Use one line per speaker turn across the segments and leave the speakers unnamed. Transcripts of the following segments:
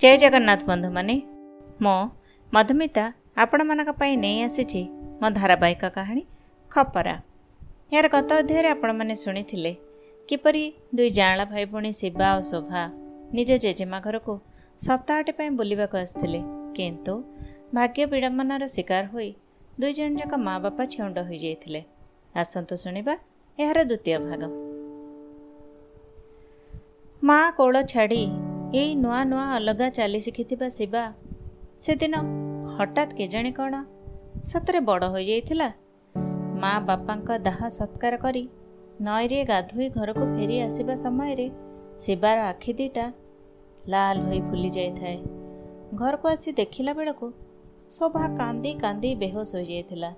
ଜୟ ଜଗନ୍ନାଥ ବନ୍ଧୁମାନେ ମୁଁ ମଧୁମିତା ଆପଣମାନଙ୍କ ପାଇଁ ନେଇ ଆସିଛି ମୋ ଧାରାବାହିକ କାହାଣୀ ଖପରା ଏହାର ଗତ ଅଧ୍ୟାୟରେ ଆପଣମାନେ ଶୁଣିଥିଲେ କିପରି ଦୁଇ ଜାଆଁଳା ଭାଇ ଭଉଣୀ ଶିବା ଓ ଶୋଭା ନିଜ ଜେଜେମା ଘରକୁ ସପ୍ତାହଟେ ପାଇଁ ବୁଲିବାକୁ ଆସିଥିଲେ କିନ୍ତୁ ଭାଗ୍ୟ ବିଡ଼ମ୍ବନାର ଶିକାର ହୋଇ ଦୁଇ ଜଣ ଯାକ ମା ବାପା ଛେଉଣ୍ଡ ହୋଇଯାଇଥିଲେ ଆସନ୍ତୁ ଶୁଣିବା ଏହାର ଦ୍ୱିତୀୟ ଭାଗ ମା କୋଳ ଛାଡ଼ି ଏଇ ନୂଆ ନୂଆ ଅଲଗା ଚାଲି ଶିଖିଥିବା ଶିବା ସେଦିନ ହଠାତ୍ କେଜାଣି କ'ଣ ସତରେ ବଡ଼ ହୋଇଯାଇଥିଲା। ମା ବାପାଙ୍କ ଦାହ ସତ୍କାର କରି ନଈରେ ଗାଧୋଇ ଘରକୁ ଫେରି ଆସିବା ସମୟରେ ଶିବାର ଆଖି ଦିଟା ଲାଲ ହୋଇ ଫୁଲି ଯାଇଥାଏ। ଘରକୁ ଆସି ଦେଖିଲା ବେଳକୁ ଶୋଭା କାନ୍ଦି କାନ୍ଦି ବେହୋସ ହୋଇଯାଇଥିଲା।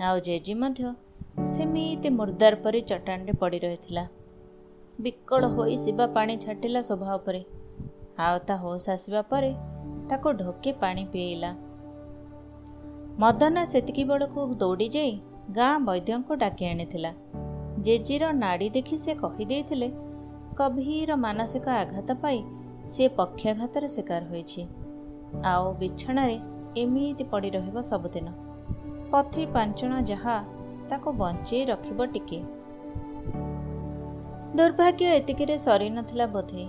ଆଉ ଜେଜି ମଧ୍ୟ ସେମିତି ମୁର୍ଦାର ପରି ଚଟାଣରେ ପଡ଼ି ରହିଥିଲା। ବିକଳ ହୋଇ ଶିବା ପାଣି ଛାଟିଲା ଶୋଭା ଉପରେ। ଆଉ ତା ହୋସ୍ ଆସିବା ପରେ ତାକୁ ଢୋକେ ପାଣି ପିଏଇଲା ମଦନା ସେତିକି ବେଳକୁ ଦୌଡ଼ି ଯାଇ ଗାଁ ବୈଦ୍ୟଙ୍କୁ ଡାକି ଆଣିଥିଲା। ଜେଜିର ନାଡ଼ି ଦେଖି ସେ କହିଦେଇଥିଲେ ଗଭୀର ମାନସିକ ଆଘାତ ପାଇ ସେ ପକ୍ଷାଘାତର ଶିକାର ହୋଇଛି। ଆଉ ବିଛଣାରେ ଏମିତି ପଡ଼ି ରହିବ ସବୁଦିନ। ପଥି ପାଞ୍ଚଣ ଯାହା ତାକୁ ବଞ୍ଚେଇ ରଖିବ ଟିକେ। ଦୁର୍ଭାଗ୍ୟ ଏତିକିରେ ସରିନଥିଲା ବୋଧେ।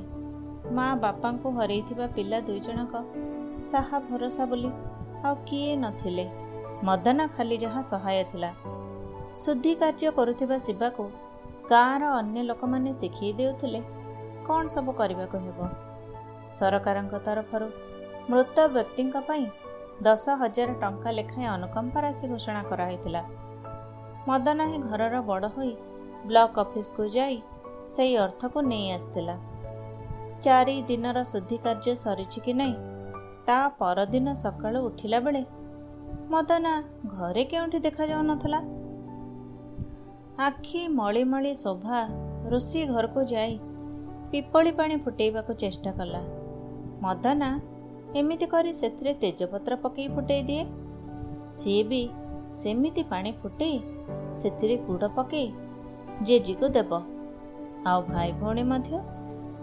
ମା ବାପାଙ୍କୁ ହରେଇଥିବା ପିଲା ଦୁଇ ଜଣଙ୍କ ସାହା ଭରସା ବୋଲି ଆଉ କିଏ ନଥିଲେ। ମଦନା ଖାଲି ଯାହା ସହାୟ ଥିଲା। ଶୁଦ୍ଧି କାର୍ଯ୍ୟ କରୁଥିବା ଶିବାକୁ ଗାଁର ଅନ୍ୟ ଲୋକମାନେ ଶିଖେଇ ଦେଉଥିଲେ କ'ଣ ସବୁ କରିବାକୁ ହେବ? ସରକାରଙ୍କ ତରଫରୁ ମୃତ ବ୍ୟକ୍ତିଙ୍କ ପାଇଁ ଦଶ ହଜାର ଟଙ୍କା ଲେଖାଏଁ ଅନୁକମ୍ପା ରାଶି ଘୋଷଣା କରାହୋଇଥିଲା। ମଦନା ହିଁ ଘରର ବଡ଼ ହୋଇ ବ୍ଲକ ଅଫିସକୁ ଯାଇ ସେହି ଅର୍ଥକୁ ନେଇ ଆସିଥିଲା। ଚାରି ଦିନର ଶୁଦ୍ଧି କାର୍ଯ୍ୟ ସରିଛି କି ନାହିଁ ତା ପରଦିନ ସକାଳୁ ଉଠିଲା ବେଳେ ମଦନା ଘରେ କେଉଁଠି ଦେଖାଯାଉନଥିଲା ଆଖି ମଳି ମଳି ଶୋଭା ରୋଷେଇ ଘରକୁ ଯାଇ ପିପଳି ପାଣି ଫୁଟେଇବାକୁ ଚେଷ୍ଟା କଲା। ମଦନା ଏମିତି କରି ସେଥିରେ ତେଜପତ୍ର ପକାଇ ଫୁଟେଇ ଦିଏ। ସିଏ ବି ସେମିତି ପାଣି ଫୁଟେଇ ସେଥିରେ ଗୁଡ଼ ପକାଇ ଜେଜିକୁ ଦେବ। ଆଉ ଭାଇ ଭଉଣୀ ମଧ୍ୟ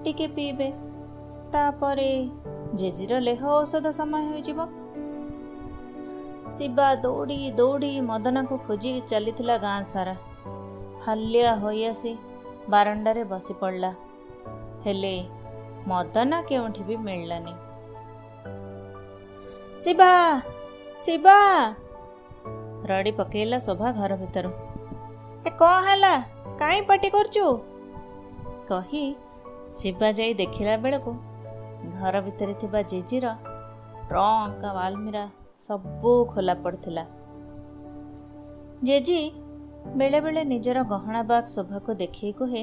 ଟିକେ ପିଇବେ। ତାପରେ ଜେଜିର ଲେହ ଔଷଧ ସମୟ ହୋଇଯିବ। ଶିବା ଦୌଡ଼ି ଦୌଡ଼ି ମଦନାକୁ ଖୋଜି ଚାଲିଥିଲା ଗାଁ ସାରା। ହାଲିଆ ହୋଇ ଆସି ବାରଣ୍ଡାରେ ବସି ପଡ଼ିଲା ହେଲେ ମଦନା କେଉଁଠି ବି ମିଳିଲାନି। ଶିବା! ଶିବା! ରଡ଼ି ପକେଇଲା ଶୋଭା ଘର ଭିତରୁ। ଏ କ'ଣ ହେଲା? କାହିଁ ପାଟି କରୁଛୁ? କହି ଶିବା ଯାଇ ଦେଖିଲା ବେଳକୁ ଘର ଭିତରେ ଥିବା ଜେଜିର ଟ୍ରଙ୍କ ଆଲମିରା ସବୁ ଖୋଲା ପଡ଼ିଥିଲା। ଜେଜି ବେଳେବେଳେ ନିଜର ଗହଣା ବାଗ ଶୋଭାକୁ ଦେଖେଇ କୁହେ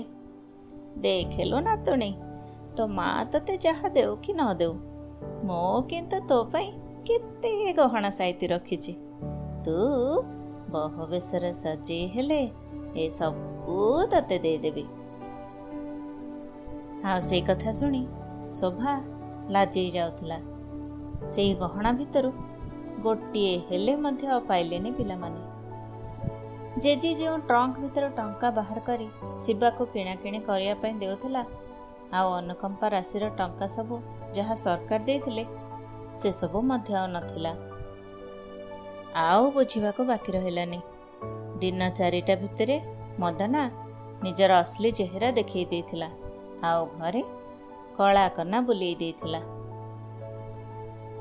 ଦେଖିଲୁ ନାତୁଣୀ ତୋ ମା ତତେ ଯାହା ଦେଉ କି ନ ଦେଉ ମୁଁ କିନ୍ତୁ ତୋ ପାଇଁ କେତେ ଗହଣା ସାଇତି ରଖିଛି। ତୁ ବହୁ ବେଶରେ ସଜେଇ ହେଲେ ଏସବୁ ତତେ ଦେଇଦେବି। ଆଉ ସେଇ କଥା ଶୁଣି ଶୋଭା ଲାଜେଇ ଯାଉଥିଲା। ସେଇ ଗହଣା ଭିତରୁ ଗୋଟିଏ ହେଲେ ମଧ୍ୟ ପାଇଲେନି ପିଲାମାନେ। ଜେଜି ଯେଉଁ ଟ୍ରଙ୍କ ଭିତରୁ ଟଙ୍କା ବାହାର କରି ଶିବାକୁ କିଣାକିଣି କରିବା ପାଇଁ ଦେଉଥିଲା ଆଉ ଅନୁକମ୍ପା ରାଶିର ଟଙ୍କା ସବୁ ଯାହା ସରକାର ଦେଇଥିଲେ ସେସବୁ ମଧ୍ୟ ନଥିଲା। ଆଉ ବୁଝିବାକୁ ବାକି ରହିଲାନି। ଦିନ ଚାରିଟା ଭିତରେ ମଦନା ନିଜର ଅସଲି ଚେହେରା ଦେଖେଇ ଦେଇଥିଲା। ଆଉ ଘରେ କଳା କନା ବୁଲେଇ ଦେଇଥିଲା।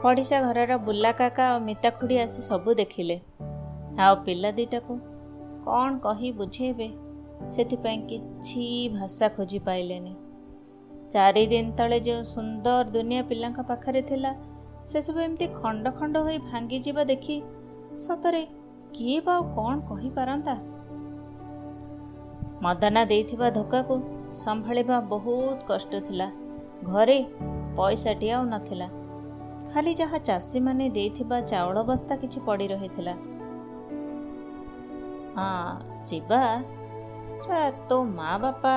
ପଡ଼ିଶା ଘରର ବୁଲା କାକା ଆଉ ମିତା ଖୁଡ଼ି ଆସି ସବୁ ଦେଖିଲେ। ଆଉ ପିଲା ଦିଟାକୁ କ'ଣ କହି ବୁଝେଇବେ ସେଥିପାଇଁ କିଛି ଭାଷା ଖୋଜି ପାଇଲେନି। ଚାରି ଦିନ ତଳେ ଯେଉଁ ସୁନ୍ଦର ଦୁନିଆ ପିଲାଙ୍କ ପାଖରେ ଥିଲା ସେସବୁ ଏମିତି ଖଣ୍ଡ ଖଣ୍ଡ ହୋଇ ଭାଙ୍ଗିଯିବା ଦେଖି ସତରେ କିଏ ବା ଆଉ କ'ଣ କହିପାରନ୍ତା? ମଦନା ଦେଇଥିବା ଧୋକାକୁ ସମ୍ଭାଳିବା ବହୁତ କଷ୍ଟ ଥିଲା। ଘରେ ପଇସାଟିଏ ଆଉ ନଥିଲା। ଖାଲି ଯାହା ଚାଷୀମାନେ ଦେଇଥିବା ଚାଉଳ ବସ୍ତା କିଛି ପଡ଼ି ରହିଥିଲା। ହଁ ଶିବା ତୋ ମା ବାପା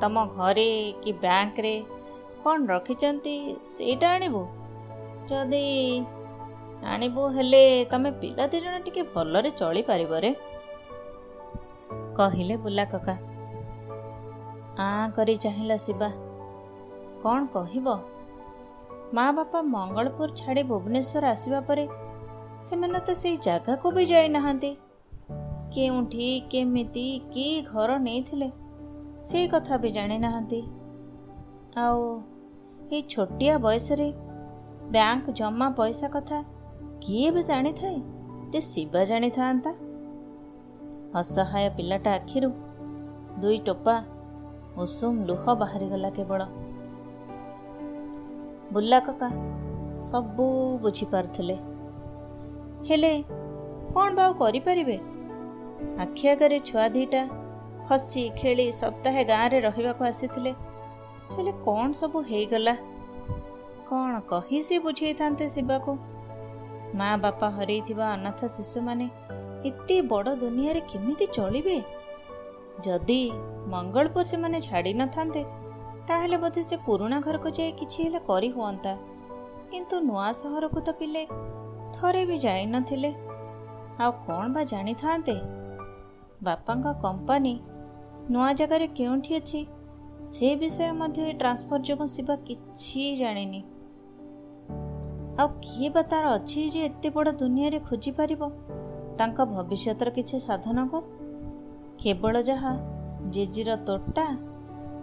ତମ ଘରେ କି ବ୍ୟାଙ୍କରେ କ'ଣ ରଖିଛନ୍ତି ସେଇଟା ଆଣିବୁ? ଯଦି ଆଣିବୁ ହେଲେ ତମେ ପିଲା ଦୁଇ ଜଣ ଟିକେ ଭଲରେ ଚଳିପାରିବ ରେ। କହିଲେ ବୁଲା କକା ଆଁ କରି ଚାହିଁଲା ଶିବା। କ'ଣ କହିବ? ମା ବାପା ମଙ୍ଗଳପୁର ଛାଡ଼ି ଭୁବନେଶ୍ୱର ଆସିବା ପରେ ସେମାନେ ତ ସେଇ ଜାଗାକୁ ବି ଯାଇନାହାନ୍ତି। କେଉଁଠି କେମିତି କି ଘର ନେଇଥିଲେ ସେଇ କଥା ବି ଜାଣିନାହାନ୍ତି। ଆଉ ଏଇ ଛୋଟିଆ ବୟସରେ ବ୍ୟାଙ୍କ ଜମା ପଇସା କଥା କିଏ ବି ଜାଣିଥାଏ? ଯେ ଶିବା ଜାଣିଥାନ୍ତା। ଅସହାୟ ପିଲାଟା ଆଖିରୁ ଦୁଇ ଟୋପା ଉଷୁମ ଲୁହ ବାହାରିଗଲା କେବଳ। ବୁଲା କକା ସବୁ ବୁଝିପାରୁଥିଲେ। ହେଲେ କ'ଣ ବା ଆଉ କରିପାରିବେ? ଆଖି ଆଗରେ ଛୁଆ ଦିଟା ହସି ଖେଳି ସପ୍ତାହେ ଗାଁରେ ରହିବାକୁ ଆସିଥିଲେ। ହେଲେ କ'ଣ ସବୁ ହେଇଗଲା? କ'ଣ କହି ସେ ବୁଝେଇଥାନ୍ତେ ଶିବାକୁ? ମା ବାପା ହରେଇଥିବା ଅନାଥ ଶିଶୁମାନେ ଏତେ ବଡ଼ ଦୁନିଆରେ କେମିତି ଚଳିବେ? ଯଦି ମଙ୍ଗଳପୁର ସେମାନେ ଛାଡ଼ି ନଥାନ୍ତେ ତାହେଲେ ବୋଧେ ସେ ପୁରୁଣା ଘରକୁ ଯାଇ କିଛି ହେଲେ କରି ହୁଅନ୍ତା। କିନ୍ତୁ ନୂଆ ସହରକୁ ତ ପିଲେ ଥରେ ବି ଯାଇନଥିଲେ ଆଉ କ'ଣ ବା ଜାଣିଥାନ୍ତେ? ବାପାଙ୍କ କମ୍ପାନୀ ନୂଆ ଜାଗାରେ କେଉଁଠି ଅଛି ସେ ବିଷୟ ମଧ୍ୟ ଏ ଟ୍ରାନ୍ସଫର ଯୋଗୁଁ ଶିବା କିଛି ଜାଣିନି। ଆଉ କିଏ ବା ତାର ଅଛି ଯେ ଏତେ ବଡ଼ ଦୁନିଆରେ ଖୋଜିପାରିବ? ତାଙ୍କ ଭବିଷ୍ୟତର କିଛି ସାଧନକୁ କେବଳ ଯାହା ଜେଜିର ତୋଟା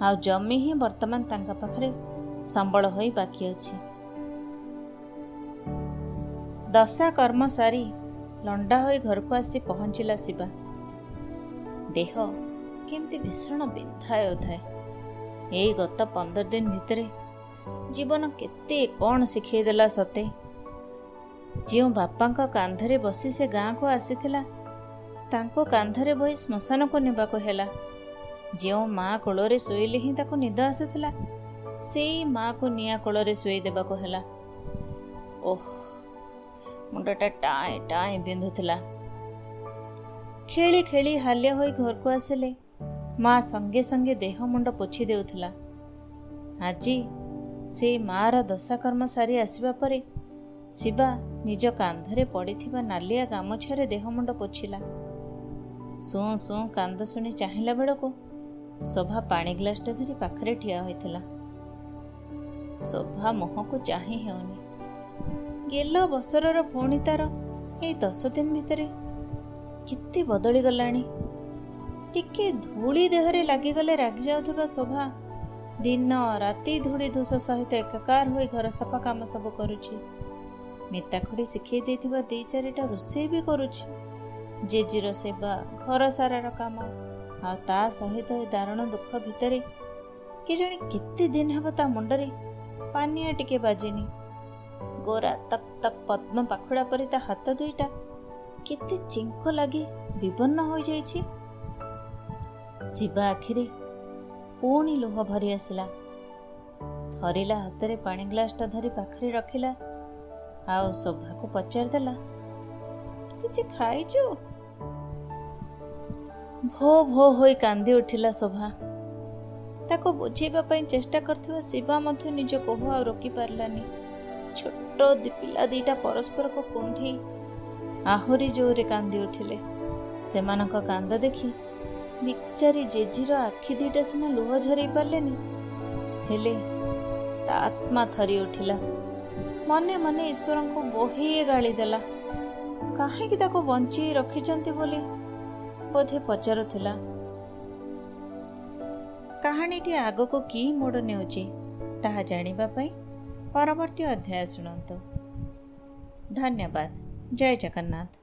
ଆଉ ଜମି ହିଁ ବର୍ତ୍ତମାନ ତାଙ୍କ ପାଖରେ ସମ୍ବଳ ହୋଇ ବାକି ଅଛି। ଦଶା କର୍ମ ସାରି ଲଣ୍ଡା ହୋଇ ଘରକୁ ଆସି ପହଞ୍ଚିଲା ଶିବା। ଦେହ କେମିତି ଭୀଷଣ ବିନ୍ଧା ହେଉଥାଏ ଏଇ ଗତ ପନ୍ଦର ଦିନ ଭିତରେ ଜୀବନ କେତେ କ'ଣ ଶିଖେଇଦେଲା ସତେ। ଯେଉଁ ବାପାଙ୍କ କାନ୍ଧରେ ବସି ସେ ଗାଁକୁ ଆସିଥିଲା ତାଙ୍କୁ କାନ୍ଧରେ ବୋହି ଶ୍ମଶାନକୁ ନେବାକୁ ହେଲା। ଯେଉଁ ମା କୋଳରେ ଶୋଇଲେ ହିଁ ତାକୁ ନିଦ ଆସୁଥିଲା ସେଇ ମାକୁ ନିଆଁ କୋଳରେ ଶୋଇ ଦେବାକୁ ହେଲା। ଓହ ମୁଣ୍ଡଟା ଟାଏଁ ଟାଏଁ ବିନ୍ଧୁଥିଲା। ଖେଳି ଖେଳି ହାଲିଆ ହୋଇ ଘରକୁ ଆସିଲେ ମା ସଙ୍ଗେ ସଙ୍ଗେ ଦେହ ମୁଣ୍ଡ ପୋଛି ଦେଉଥିଲା। ଆଜି ସେଇ ମାର ଦଶାକର୍ମ ସାରି ଆସିବା ପରେ ଶିବା ନିଜ କାନ୍ଧରେ ପଡ଼ିଥିବା ନାଲିଆ ଗାମୁଛାରେ ଦେହ ମୁଣ୍ଡ ପୋଛିଲା। ସୁଁ ସୁଁ କାନ୍ଦ ଶୁଣି ଚାହିଁଲା ବେଳକୁ ଶୋଭା ପାଣି ଗ୍ଲାସଟା ଧରି ପାଖରେ ଠିଆ ହୋଇଥିଲା। ଶୋଭା ମୁହଁକୁ ଚାହିଁ ହେଉନି। ଗେଲ ବସରର ଭଉଣୀ ତାର ଏଇ ଦଶ ଦିନ ଭିତରେ କେତେ ବଦଳିଗଲାଣି ଟିକେ ଧୂଳି ଦେହରେ ଲାଗିଗଲେ ରାଗି ଯାଉଥିବା ଶୋଭା ଦିନ ରାତି ଧୂଳି ଧୂସ ସହିତ ଏକାକାର ହୋଇ ଘର ସଫା କାମ ସବୁ କରୁଛି। ମିତାଖୁଡ଼ି ଶିଖେଇ ଦେଇଥିବା ଦି ଚାରିଟା ରୋଷେଇ ବି କରୁଛି। ଜେଜିର ସେବା ଘର ସାରାର କାମ ଆଉ ତା ସହିତ ଏ ଦାରୁଣ ଦୁଃଖ ଭିତରେ କେଜାଣି କେତେ ଦିନ ହେବ ତା ମୁଣ୍ଡରେ ପାନିଆ ଟିକେ ବାଜିନି। ଗୋରା ତକ୍ ତକ୍ ପଦ୍ମ ପାଖୁଡ଼ା ପରି ତା ହାତ ଦୁଇଟା କେତେ ଚିଙ୍କ ଲାଗି ବିବର୍ଣ୍ଣ ହୋଇଯାଇଛି। ଶିବା ଆଖିରେ ପୁଣି ଲୁହ ଭରି ଆସିଲା। ଧରିଲା ହାତରେ ପାଣି ଗ୍ଲାସଟା ଧରି ପାଖରେ ରଖିଲା ଆଉ ଶୋଭାକୁ ପଚାରିଦେଲା କିଛି ଖାଇଛୁ? ଭୋ ଭୋ ହୋଇ କାନ୍ଦି ଉଠିଲା ଶୋଭା। ତାକୁ ବୁଝେଇବା ପାଇଁ ଚେଷ୍ଟା କରୁଥିବା ଶିବା ମଧ୍ୟ ନିଜ କୋହ ଆଉ ରୋକି ପାରିଲାନି। ଛୋଟ ପିଲା ଦିଟା ପରସ୍ପରକୁ କୁଣ୍ଢେଇ ଆହୁରି ଜୋରରେ କାନ୍ଦି ଉଠିଲେ। ସେମାନଙ୍କ କାନ୍ଦ ଦେଖି ବିଚାରି ଜେଜିର ଆଖି ଦିଟା ସିନା ଲୁହ ଝରେଇ ପାରିଲେନି ହେଲେ ତା ଆତ୍ମା ଥରି ଉଠିଲା। ମନେ ମନେ ଈଶ୍ୱରଙ୍କୁ ବହିଏ ଗାଳି ଦେଲା। କାହିଁକି ତାକୁ ବଞ୍ଚେଇ ରଖିଛନ୍ତି ବୋଲି ବୋଧେ ପଚାରୁଥିଲା କାହାଣୀଟି ଆଗକୁ କି ମୋଡ଼ ନେଉଛି ତାହା ଜାଣିବା ପାଇଁ ପରବର୍ତ୍ତୀ ଅଧ୍ୟାୟ ଶୁଣନ୍ତୁ। ଧନ୍ୟବାଦ ଜୟ ଜଗନ୍ନାଥ।